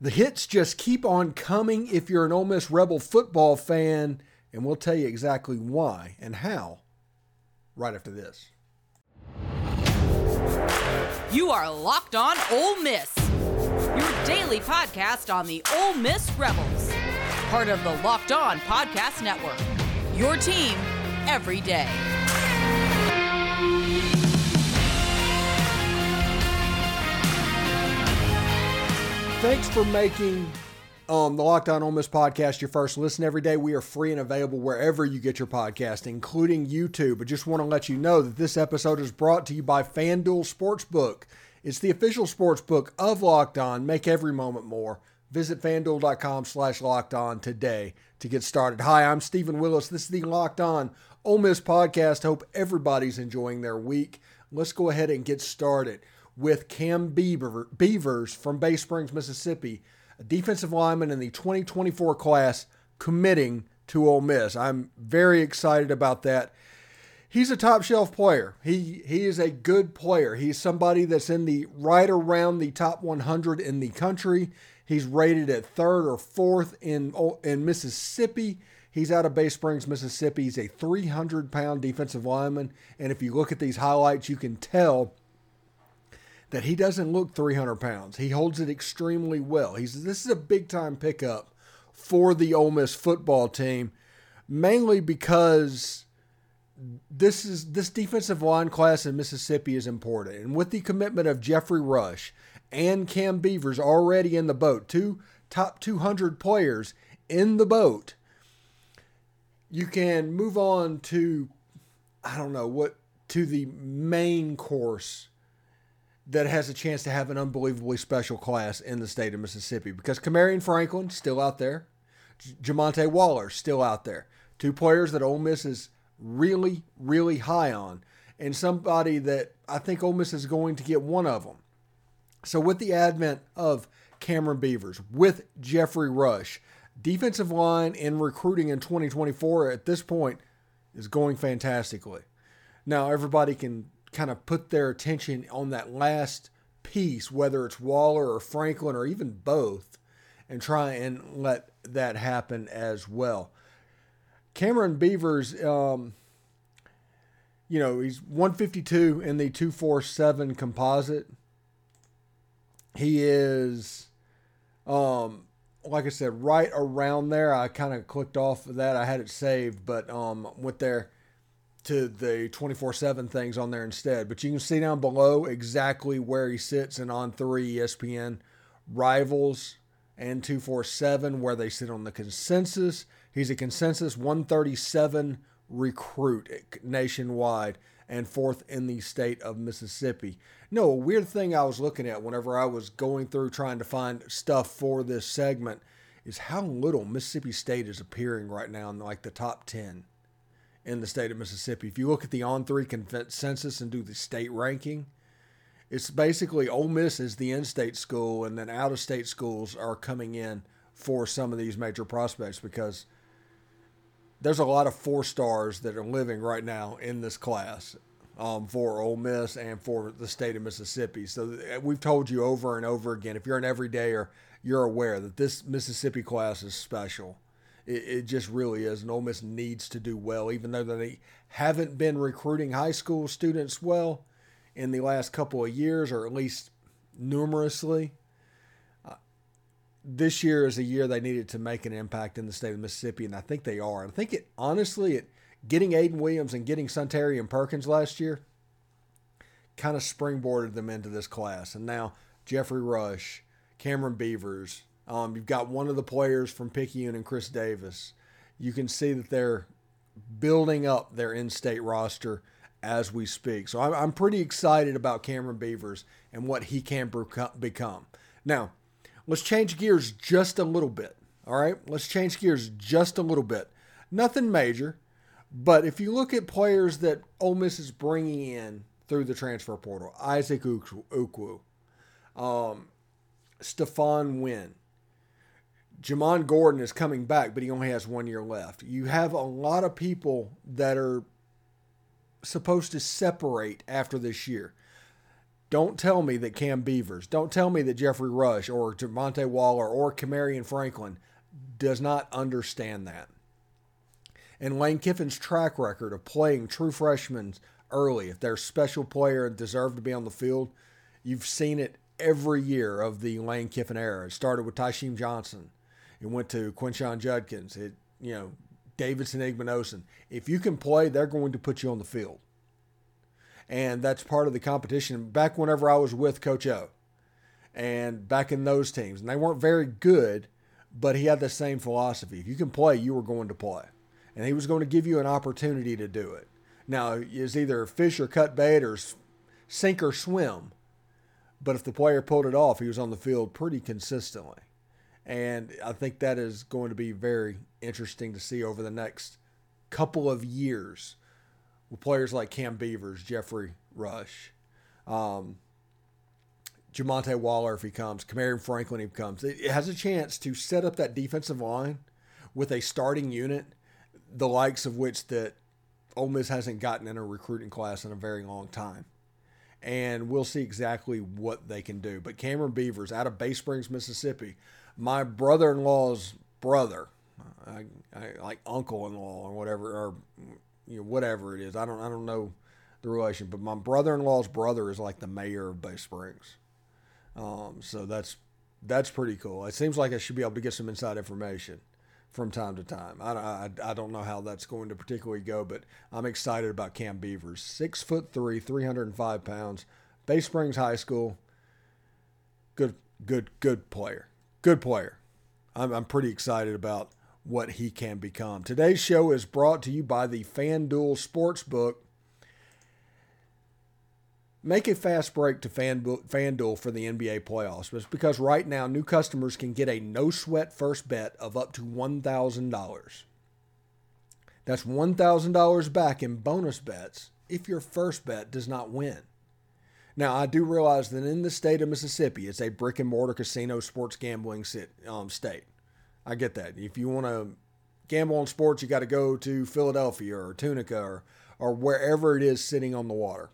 The hits just keep on coming if you're an Ole Miss Rebel football fan, and we'll tell you exactly why and how right after this. You are Locked On Ole Miss, your daily podcast on the Ole Miss Rebels, part of the Locked On Podcast Network. Your team every day. Thanks for making um, the Locked On Miss podcast your first listen every day. We are free and available wherever you get your podcast, including YouTube. I just want to let you know that this episode is brought to you by FanDuel Sportsbook. It's the official sportsbook of Locked On. Make every moment more. Visit fanduel.com slash locked on today to get started. Hi, I'm Steven Willis. This is the Locked On Ole Miss podcast. Hope everybody's enjoying their week. Let's go ahead and get started with Cam Beaver, Beavers from Bay Springs, Mississippi, a defensive lineman in the 2024 class committing to Ole Miss. I'm very excited about that. He's a top shelf player. He he is a good player. He's somebody that's in the right around the top 100 in the country. He's rated at third or fourth in in Mississippi. He's out of Bay Springs, Mississippi. He's a 300 pound defensive lineman, and if you look at these highlights, you can tell that he doesn't look 300 pounds. He holds it extremely well. He's this is a big time pickup for the Ole Miss football team, mainly because this is this defensive line class in Mississippi is important, and with the commitment of Jeffrey Rush and Cam Beavers already in the boat, two top 200 players in the boat, you can move on to I don't know what to the main course that has a chance to have an unbelievably special class in the state of Mississippi because Kamarion Franklin still out there, Jamonta Waller still out there, two players that Ole Miss is really really high on, and somebody that I think Ole Miss is going to get one of them. So with the advent of Kameron Beavers, with Jeffrey Rush, defensive line and recruiting in 2024 at this point is going fantastically. Now everybody can kind of put their attention on that last piece, whether it's Waller or Franklin or even both, and try and let that happen as well. Kameron Beavers, um, you know, he's 152 in the 247 composite. He is, um, like I said, right around there. I kind of clicked off of that. I had it saved, but um, went there to the 24-7 things on there instead. But you can see down below exactly where he sits in on 3 ESPN rivals and 247 where they sit on the consensus. He's a consensus 137 recruit nationwide and fourth in the state of Mississippi. No, a weird thing I was looking at whenever I was going through trying to find stuff for this segment is how little Mississippi State is appearing right now in like the top 10 in the state of Mississippi. If you look at the on three consensus and do the state ranking, it's basically Ole Miss is the in-state school, and then out-of-state schools are coming in for some of these major prospects because there's a lot of four stars that are living right now in this class um, for Ole Miss and for the state of Mississippi. So we've told you over and over again, if you're an everydayer, you're aware that this Mississippi class is special. It, it just really is. And Ole Miss needs to do well, even though they haven't been recruiting high school students well in the last couple of years, or at least numerously. Uh, this year is a year they needed to make an impact in the state of Mississippi, and I think they are. I think it honestly, it getting Aiden Williams and getting Suntarine Perkins last year kind of springboarded them into this class, and now Jeffrey Rush, Kameron Beavers, um, you've got one of the players from Picayune and Chris Davis. You can see that they're building up their in-state roster as we speak. So I'm, I'm pretty excited about Kameron Beavers and what he can become. Now, let's change gears just a little bit. All right, let's change gears just a little bit. Nothing major, but if you look at players that Ole Miss is bringing in through the transfer portal, Isaac Ukwu, um, Stephon Wynn, Jamon Gordon is coming back, but he only has one year left. You have a lot of people that are supposed to separate after this year. Don't tell me that Cam Beavers, don't tell me that Jeffrey Rush or Javonte Waller or Kamarion Franklin does not understand that. And Lane Kiffin's track record of playing true freshmen early, if they're a special player and deserve to be on the field, you've seen it every year of the Lane Kiffin era. It started with Tysheem Johnson. It went to Quinshon Judkins. It, you know, Davidson Igbinosun. If you can play, they're going to put you on the field. And that's part of the competition. Back whenever I was with Coach O and back in those teams, and they weren't very good, but he had the same philosophy. If you can play, you were going to play. And he was going to give you an opportunity to do it. Now, it's either fish or cut bait or sink or swim. But if the player pulled it off, he was on the field pretty consistently. And I think that is going to be very interesting to see over the next couple of years with players like Cam Beavers, Jeffrey Rush, um, Javonte Waller if he comes, Kamarion Franklin if he comes. It has a chance to set up that defensive line with a starting unit, the likes of which that Ole Miss hasn't gotten in a recruiting class in a very long time. And we'll see exactly what they can do. But Kameron Beavers out of Bay Springs, Mississippi, my brother-in-law's brother, I, I, like uncle-in-law or whatever, or you know whatever it is. I don't I don't know the relation, but my brother-in-law's brother is like the mayor of Bay Springs. Um, so that's that's pretty cool. It seems like I should be able to get some inside information from time to time. I, I, I don't know how that's going to particularly go, but I'm excited about Cam Beavers. Six foot three, 305 pounds, Bay Springs High School. Good, good, good player. Good player. I'm, I'm pretty excited about what he can become. Today's show is brought to you by the FanDuel Sportsbook. Make a fast break to FanDuel for the NBA playoffs. It's because right now new customers can get a no sweat first bet of up to $1,000. That's $1,000 back in bonus bets if your first bet does not win. Now, I do realize that in the state of Mississippi, it's a brick and mortar casino sports gambling um, state. I get that. If you want to gamble on sports, you got to go to Philadelphia or Tunica or, or wherever it is sitting on the water.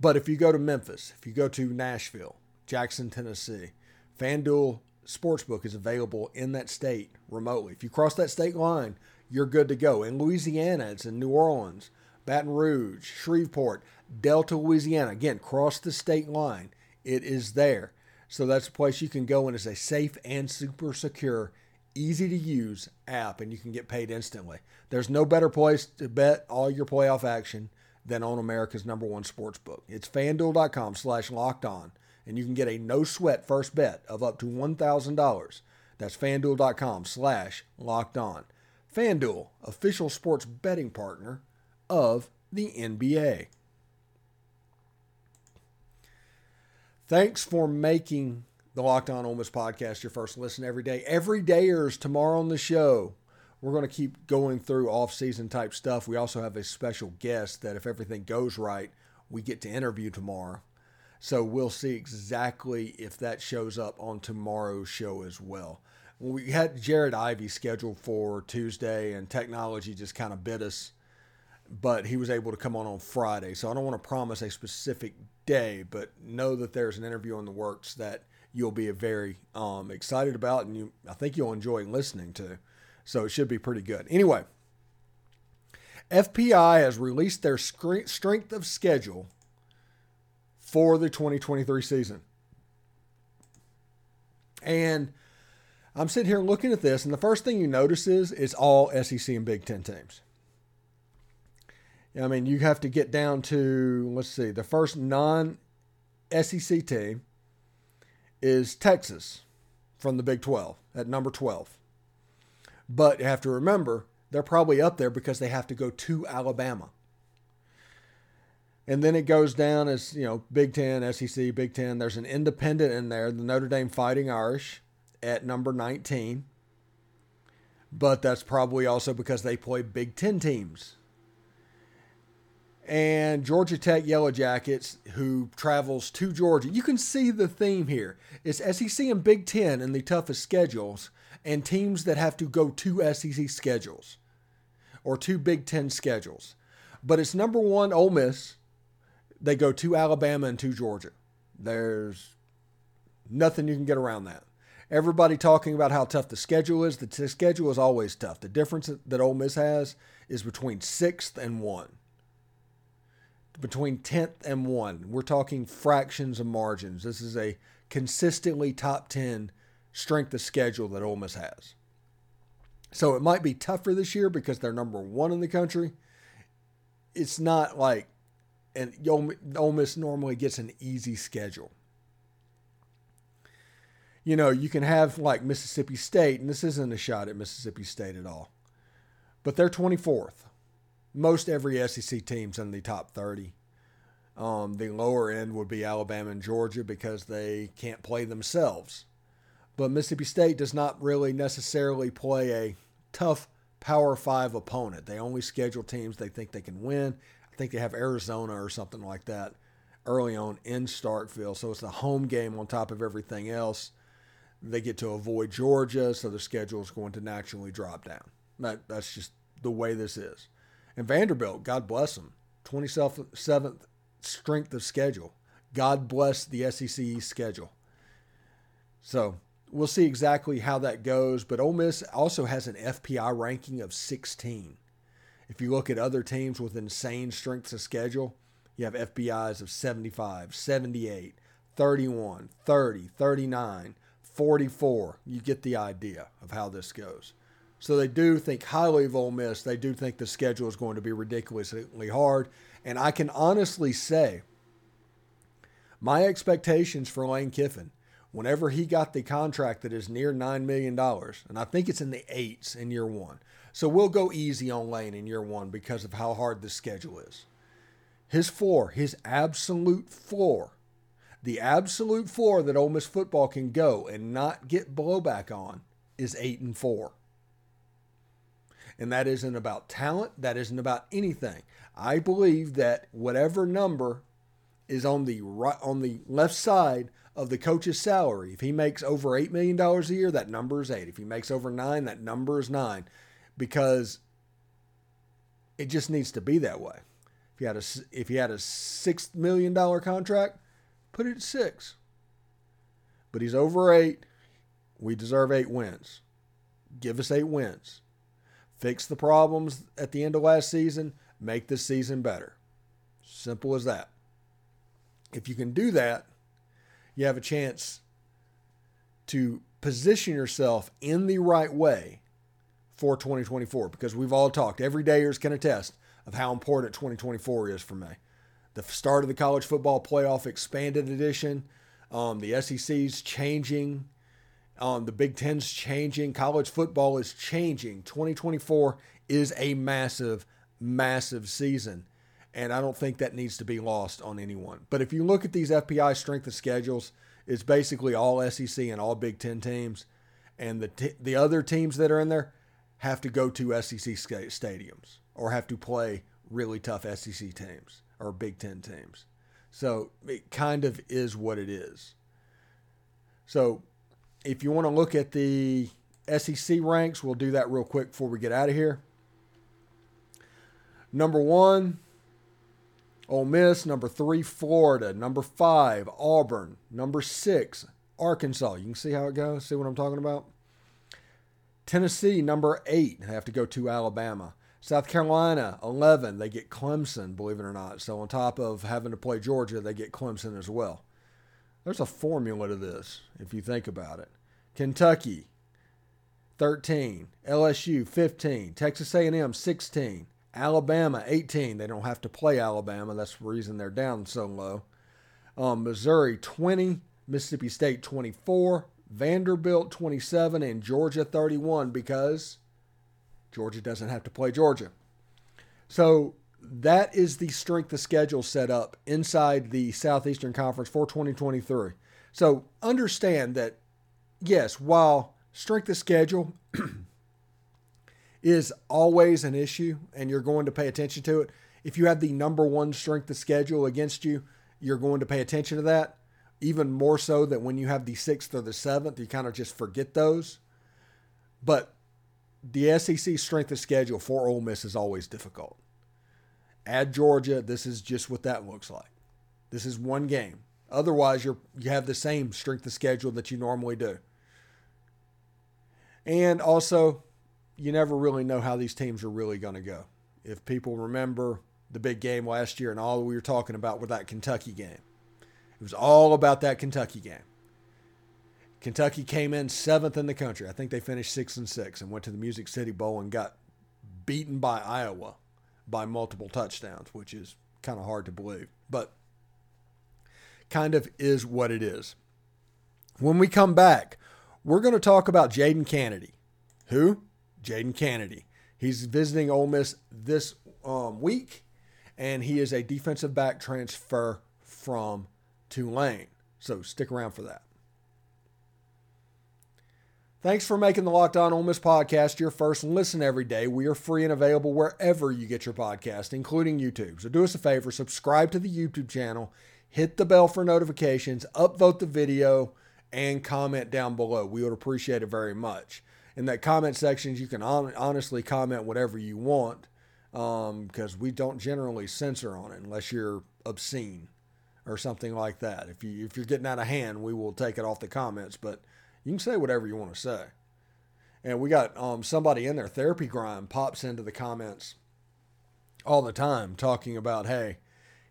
But if you go to Memphis, if you go to Nashville, Jackson, Tennessee, FanDuel Sportsbook is available in that state remotely. If you cross that state line, you're good to go. In Louisiana, it's in New Orleans, Baton Rouge, Shreveport, Delta, Louisiana. Again, cross the state line. It is there. So that's a place you can go and it's a safe and super secure, easy to use app and you can get paid instantly. There's no better place to bet all your playoff action than on America's number one sports book. It's fanduel.com slash locked on, and you can get a no sweat first bet of up to $1,000. That's fanduel.com slash locked on. FanDuel, official sports betting partner of the NBA. Thanks for making the Locked On Ole Miss podcast your first listen every day. Every day is tomorrow on the show we're going to keep going through off-season type stuff. We also have a special guest that, if everything goes right, we get to interview tomorrow. So we'll see exactly if that shows up on tomorrow's show as well. We had Jared Ivey scheduled for Tuesday, and technology just kind of bit us, but he was able to come on on Friday. So I don't want to promise a specific day, but know that there's an interview in the works that you'll be very um, excited about, and you I think you'll enjoy listening to. So it should be pretty good. Anyway, FPI has released their strength of schedule for the 2023 season. And I'm sitting here looking at this, and the first thing you notice is it's all SEC and Big Ten teams. I mean, you have to get down to, let's see, the first non SEC team is Texas from the Big 12 at number 12. But you have to remember, they're probably up there because they have to go to Alabama. And then it goes down as, you know, Big Ten, SEC, Big Ten. There's an independent in there, the Notre Dame Fighting Irish at number 19. But that's probably also because they play Big Ten teams. And Georgia Tech Yellow Jackets, who travels to Georgia. You can see the theme here. It's SEC and Big Ten in the toughest schedules and teams that have to go to SEC schedules or two Big Ten schedules. But it's number one, Ole Miss, they go to Alabama and to Georgia. There's nothing you can get around that. Everybody talking about how tough the schedule is. The t- schedule is always tough. The difference that Ole Miss has is between sixth and one. Between 10th and one. We're talking fractions of margins. This is a consistently top 10 strength of schedule that Ole Miss has. So it might be tougher this year because they're number one in the country. It's not like, and Ole Miss normally gets an easy schedule. You know, you can have like Mississippi State, and this isn't a shot at Mississippi State at all, but they're 24th. Most every SEC team's in the top 30. Um, the lower end would be Alabama and Georgia because they can't play themselves. But Mississippi State does not really necessarily play a tough Power Five opponent. They only schedule teams they think they can win. I think they have Arizona or something like that early on in Starkville. So it's a home game on top of everything else. They get to avoid Georgia, so the schedule is going to naturally drop down. That, that's just the way this is. And Vanderbilt, God bless them, 27th strength of schedule. God bless the SEC schedule. So we'll see exactly how that goes. But Ole Miss also has an FPI ranking of 16. If you look at other teams with insane strengths of schedule, you have FPIs of 75, 78, 31, 30, 39, 44. You get the idea of how this goes. So they do think highly of Ole Miss. They do think the schedule is going to be ridiculously hard. And I can honestly say my expectations for Lane Kiffin whenever he got the contract that is near $9 million, and I think it's in the eights in year one. So we'll go easy on Lane in year one because of how hard the schedule is. His floor, his absolute floor, the absolute floor that Ole Miss football can go and not get blowback on is eight and four. And that isn't about talent. That isn't about anything. I believe that whatever number is on the right on the left side of the coach's salary. If he makes over $8 million a year, that number is 8. If he makes over 9, that number is 9 because it just needs to be that way. If you had a if you had a 6 million dollar contract, put it at 6. But he's over 8. We deserve 8 wins. Give us 8 wins. Fix the problems at the end of last season, make this season better. Simple as that. If you can do that, you have a chance to position yourself in the right way for 2024 because we've all talked, every dayers can attest of how important 2024 is for me. The start of the college football playoff expanded edition, um, the SEC's changing, um, the Big Ten's changing, college football is changing. 2024 is a massive, massive season. And I don't think that needs to be lost on anyone. But if you look at these FPI strength of schedules, it's basically all SEC and all Big Ten teams. And the, t- the other teams that are in there have to go to SEC stadiums or have to play really tough SEC teams or Big Ten teams. So it kind of is what it is. So if you want to look at the SEC ranks, we'll do that real quick before we get out of here. Number one, Ole Miss, number three, Florida, number five, Auburn, number six, Arkansas. You can see how it goes. See what I'm talking about? Tennessee, number eight. I have to go to Alabama. South Carolina, 11. They get Clemson, believe it or not. So, on top of having to play Georgia, they get Clemson as well. There's a formula to this, if you think about it. Kentucky, 13. LSU, 15. Texas A&M, 16. Alabama 18. They don't have to play Alabama. That's the reason they're down so low. Um, Missouri 20, Mississippi State 24, Vanderbilt 27, and Georgia 31 because Georgia doesn't have to play Georgia. So that is the strength of schedule set up inside the Southeastern Conference for 2023. So understand that, yes, while strength of schedule is always an issue and you're going to pay attention to it. If you have the number one strength of schedule against you, you're going to pay attention to that. Even more so that when you have the sixth or the seventh, you kind of just forget those. But the SEC strength of schedule for Ole Miss is always difficult. Add Georgia, this is just what that looks like. This is one game. Otherwise, you're you have the same strength of schedule that you normally do. And also, you never really know how these teams are really going to go. If people remember the big game last year and all we were talking about with that Kentucky game, it was all about that Kentucky game. Kentucky came in seventh in the country. I think they finished six and six and went to the Music City Bowl and got beaten by Iowa by multiple touchdowns, which is kind of hard to believe, but kind of is what it is. When we come back, we're going to talk about Jadon Canady. Who? Jadon Canady. He's visiting Ole Miss this um, week, and he is a defensive back transfer from Tulane. So stick around for that. Thanks for making the Locked On Ole Miss podcast your first listen every day. We are free and available wherever you get your podcast, including YouTube. So do us a favor, subscribe to the YouTube channel, hit the bell for notifications, upvote the video, and comment down below. We would appreciate it very much. In that comment section, you can on- honestly comment whatever you want because um, we don't generally censor on it unless you're obscene or something like that. If you if you're getting out of hand, we will take it off the comments, but you can say whatever you want to say. And we got um, somebody in there, Therapy Grime, pops into the comments all the time talking about, hey,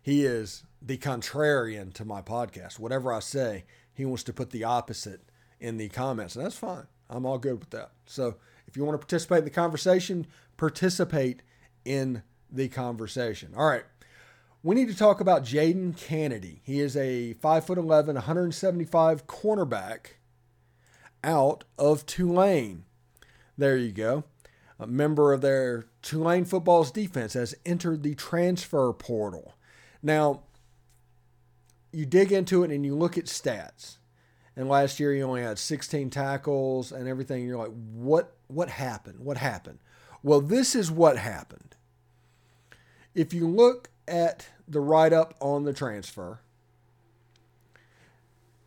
he is the contrarian to my podcast. Whatever I say, he wants to put the opposite in the comments. And that's fine. I'm all good with that. So if you want to participate in the conversation, participate in the conversation. All right. We need to talk about Jadon Canady. He is a 5'11, 175 cornerback out of Tulane. There you go. A member of their Tulane football's defense has entered the transfer portal. Now, you dig into it and you look at stats. And last year he only had 16 tackles and everything. You're like, what what happened? What happened? Well, this is what happened. If you look at the write up on the transfer,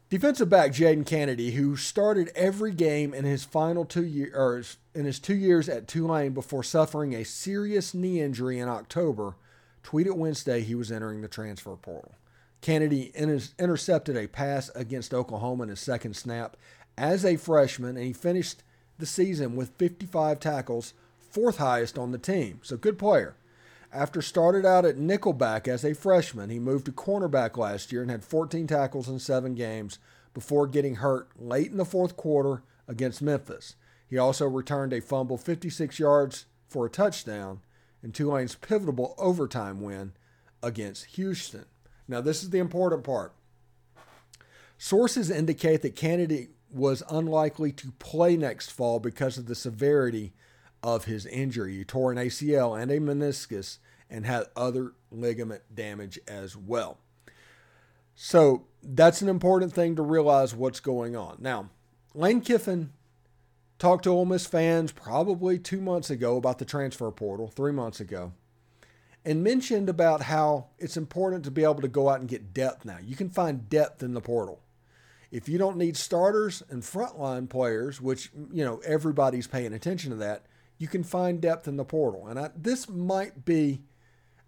Defensive back Jadon Canady, who started every game in his final two years, in his two years at Tulane before suffering a serious knee injury in October, tweeted Wednesday he was entering the transfer portal. Canady intercepted a pass against Oklahoma in his second snap as a freshman, and he finished the season with 55 tackles, fourth highest on the team. So good player. After started out at nickelback as a freshman, he moved to cornerback last year and had 14 tackles in seven games before getting hurt late in the fourth quarter against Memphis. He also returned a fumble 56 yards for a touchdown in Tulane's pivotal overtime win against Houston. Now, this is the important part. Sources indicate that Canady was unlikely to play next fall because of the severity of his injury. He tore an ACL and a meniscus and had other ligament damage as well. So that's an important thing to realize what's going on. Now, Lane Kiffin talked to Ole Miss fans probably two months ago about the transfer portal, three months ago, and mentioned about how it's important to be able to go out and get depth now. You can find depth in the portal. If you don't need starters and frontline players, which you know everybody's paying attention to that, you can find depth in the portal. And I, this might be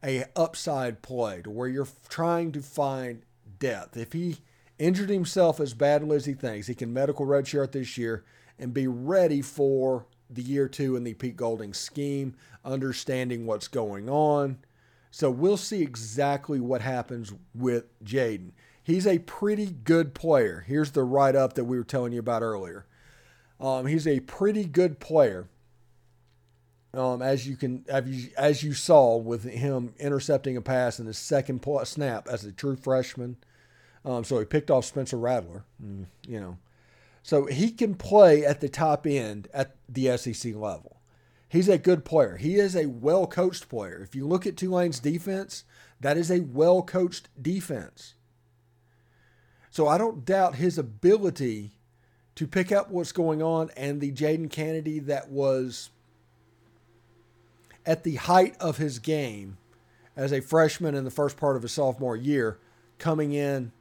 a upside play to where you're trying to find depth. If he injured himself as badly as he thinks, he can medical redshirt this year and be ready for the year two in the Pete Golding scheme, understanding what's going on. So we'll see exactly what happens with Jadon. He's a pretty good player. Here's the write up that we were telling you about earlier. Um, he's a pretty good player um, as you can as you, saw with him intercepting a pass in his second snap as a true freshman. Um, so he picked off Spencer Rattler, mm, you know. So he can play at the top end at the SEC level. He's a good player. He is a well coached player. If you look at Tulane's defense, that is a well coached defense. So I don't doubt his ability to pick up what's going on and the Jadon Canady that was at the height of his game as a freshman in the first part of his sophomore year, coming in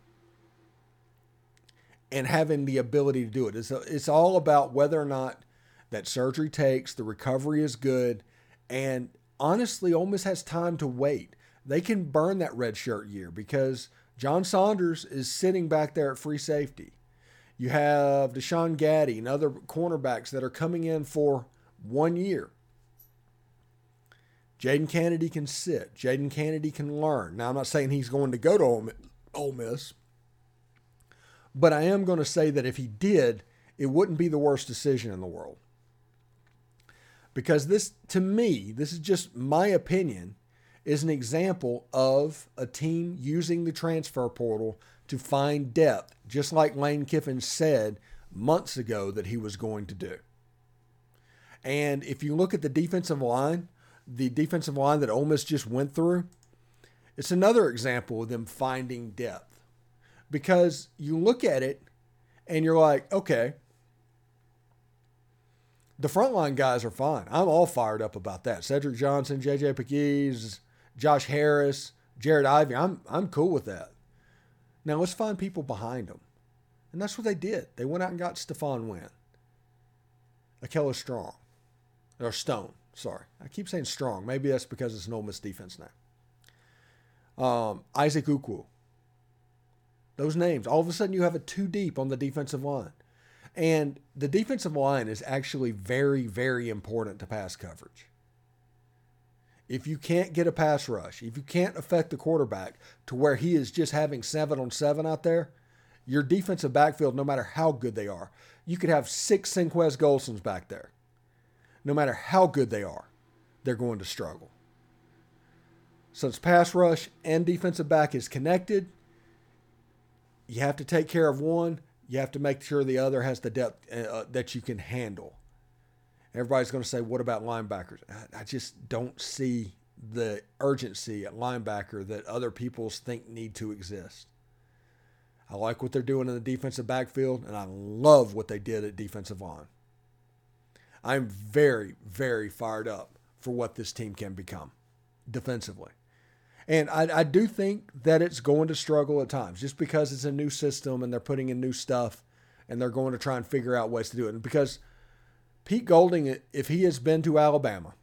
and having the ability to do it. It's, it's all about whether or not that surgery takes, the recovery is good, and honestly, Ole Miss has time to wait. They can burn that red shirt year because John Saunders is sitting back there at free safety. You have Deshaun Gaddy and other cornerbacks that are coming in for one year. Jadon Canady can sit. Jadon Canady can learn. Now, I'm not saying he's going to go to Ole Miss, but I am going to say that if he did, it wouldn't be the worst decision in the world. Because this, to me, this is just my opinion, is an example of a team using the transfer portal to find depth, just like Lane Kiffin said months ago that he was going to do. And if you look at the defensive line, the defensive line that Ole Miss just went through, it's another example of them finding depth. Because you look at it and you're like, okay, the frontline guys are fine. I'm all fired up about that. Cedric Johnson, JJ Pegues, Josh Harris, Jared Ivey. I'm I'm cool with that. Now let's find people behind them. And that's what they did. They went out and got Stephon Wynn. Akelo Strong. Or Stone. Sorry. I keep saying strong. Maybe that's because it's an Ole Miss defense now. Um, Isaac Ukwu. Those names. All of a sudden you have a two deep on the defensive line. And the defensive line is actually very, very important to pass coverage. If you can't get a pass rush, if you can't affect the quarterback to where he is just having seven on seven out there, your defensive backfield, no matter how good they are, you could have six Senquez Golsons back there no matter how good they are, they're going to struggle. Since pass rush and defensive back is connected, you have to take care of one. You have to make sure the other has the depth uh, uh that you can handle. Everybody's going to say, what about linebackers? I just don't see the urgency at linebacker that other people think need to exist. I like what they're doing in the defensive backfield, and I love what they did at defensive line. I'm very, very fired up for what this team can become defensively. And I, I do think that it's going to struggle at times just because it's a new system and they're putting in new stuff and they're going to try and figure out ways to do it. And because Pete Golding, if he has been to Alabama,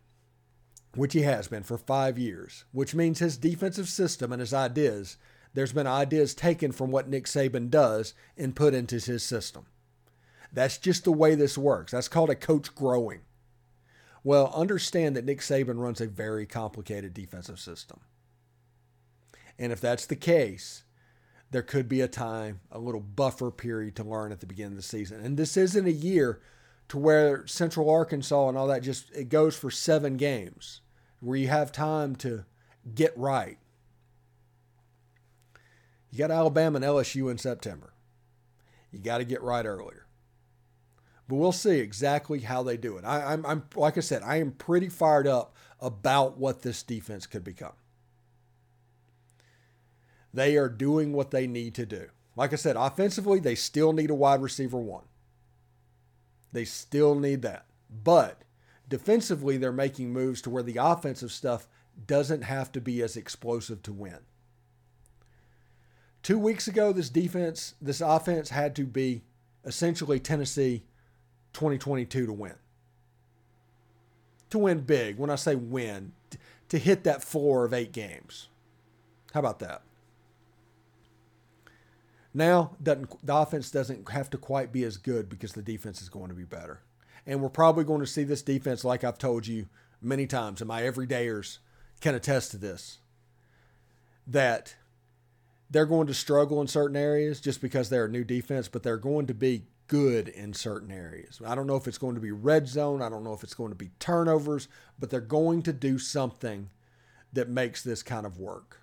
which he has been for five years, which means his defensive system and his ideas, there's been ideas taken from what Nick Saban does and put into his system. That's just the way this works. That's called a coach growing. Well, understand that Nick Saban runs a very complicated defensive system. And if that's the case, there could be a time, a little buffer period to learn at the beginning of the season. And this isn't a year to where Central Arkansas and all that just it goes for 7 games where you have time to get right. You got Alabama and LSU in September. You got to get right earlier. But we'll see exactly how they do it. I, am I'm, I'm like I said, I am pretty fired up about what this defense could become. They are doing what they need to do. Like I said, offensively, they still need a wide receiver one. They still need that. But defensively, they're making moves to where the offensive stuff doesn't have to be as explosive to win. Two weeks ago, this defense, this offense had to be essentially Tennessee 2022 to win. To win big. When I say win, to hit that floor of eight games. How about that? Now, doesn't the offense doesn't have to quite be as good because the defense is going to be better. And we're probably going to see this defense, like I've told you many times, and my everydayers can attest to this, that they're going to struggle in certain areas just because they're a new defense, but they're going to be good in certain areas. I don't know if it's going to be red zone, I don't know if it's going to be turnovers, but they're going to do something that makes this kind of work.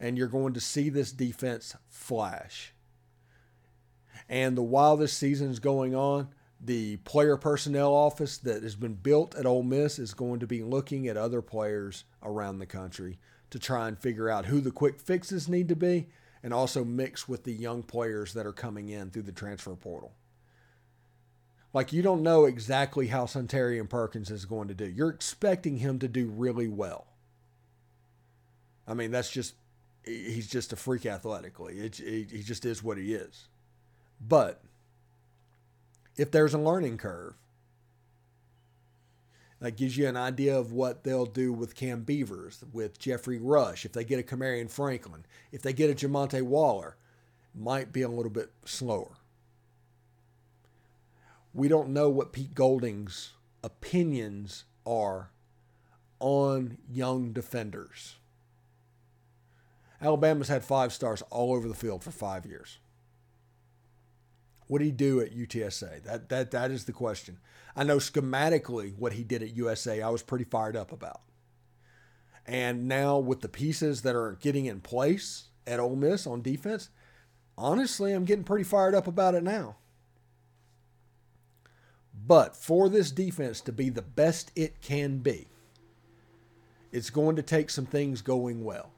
And you're going to see this defense flash. And the while this season is going on, the player personnel office that has been built at Ole Miss is going to be looking at other players around the country to try and figure out who the quick fixes need to be and also mix with the young players that are coming in through the transfer portal. Like you don't know exactly how Suntarine Perkins is going to do. You're expecting him to do really well. I mean, that's just he's just a freak athletically. It, it, he just is what he is. But if there's a learning curve, That gives you an idea of what they'll do with Cam Beavers, with Jeffrey Rush, if they get a Kamarion Franklin, if they get a Jamonta Waller, might be a little bit slower. We don't know what Pete Golding's opinions are on young defenders. Alabama's had five stars all over the field for five years. What did he do at UTSA? That that that is the question. I know schematically what he did at USA, I was pretty fired up about. And now with the pieces that are getting in place at Ole Miss on defense, honestly, I'm getting pretty fired up about it now. But for this defense to be the best it can be, it's going to take some things going well.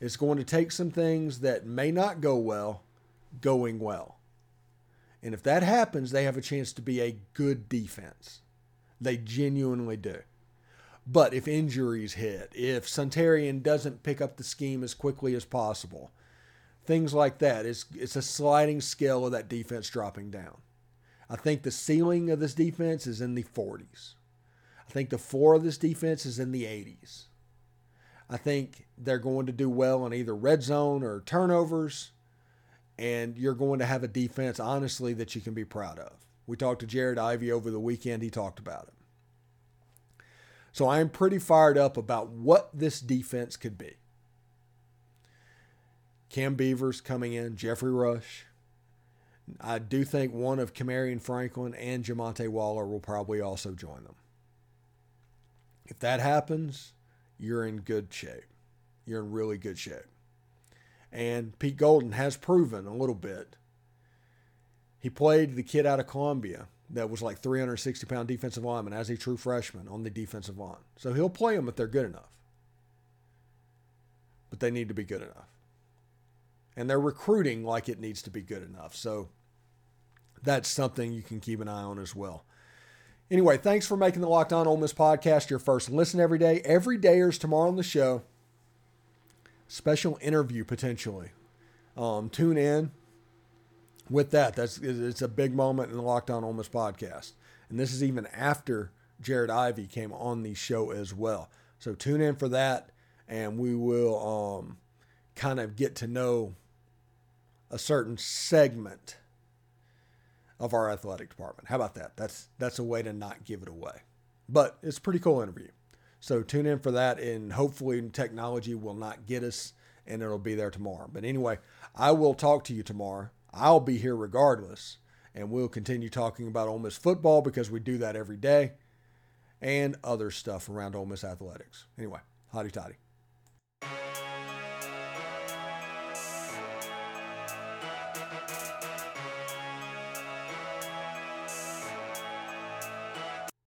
It's going to take some things that may not go well going well. And if that happens, they have a chance to be a good defense. They genuinely do. But if injuries hit, if Suntarine doesn't pick up the scheme as quickly as possible, things like that, it's, it's a sliding scale of that defense dropping down. I think the ceiling of this defense is in the 40s. I think the floor of this defense is in the 80s. I think they're going to do well in either red zone or turnovers and you're going to have a defense, honestly, that you can be proud of. We talked to Jared Ivey over the weekend. He talked about it. So I'm pretty fired up about what this defense could be. Cam Beavers coming in, Jeffrey Rush. I do think one of Kamarion Franklin and Jamonta Waller will probably also join them. If that happens, you're in good shape. You're in really good shape. And Pete Golding has proven a little bit. He played the kid out of Columbia that was like 360 pound defensive lineman as a true freshman on the defensive line. So he'll play them if they're good enough. But they need to be good enough. And they're recruiting like it needs to be good enough. So that's something you can keep an eye on as well. Anyway, thanks for making the Locked On Ole Miss podcast your first listen every day. Every day is tomorrow on the show special interview potentially. Um, tune in with that. That's it's a big moment in the Locked On Ole Miss podcast, and this is even after Jared Ivey came on the show as well. So tune in for that, and we will um, kind of get to know a certain segment of our athletic department. How about that? That's that's a way to not give it away, but it's a pretty cool interview. So tune in for that, and hopefully, technology will not get us, and it'll be there tomorrow. But anyway, I will talk to you tomorrow. I'll be here regardless, and we'll continue talking about Ole Miss football because we do that every day, and other stuff around Ole Miss athletics. Anyway, hotty toddy.